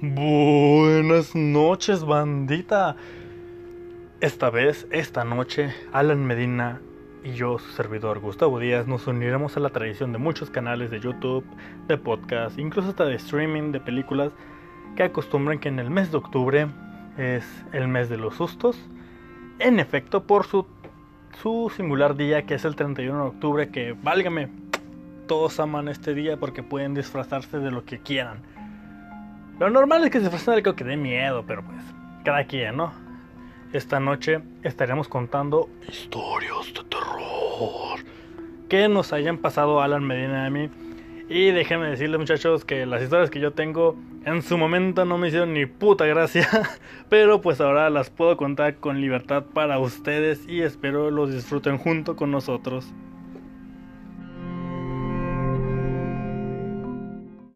Buenas noches, bandita. Esta vez, esta noche, Alan Medina y yo, su servidor Gustavo Díaz, nos uniremos a la tradición de muchos canales de YouTube, de podcast, incluso hasta de streaming de películas que acostumbran que en el mes de octubre es el mes de los sustos. En efecto, por su, su singular día que es el 31 de octubre, que válgame, todos aman este día porque pueden disfrazarse de lo que quieran. Lo normal es que se disfracen de algo que dé miedo, pero pues cada quien, ¿no? Esta noche estaremos contando historias de terror que nos hayan pasado Alan Medina y a mí. Y déjenme decirles muchachos que las historias que yo tengo en su momento no me hicieron ni puta gracia, pero pues ahora las puedo contar con libertad para ustedes y espero los disfruten junto con nosotros.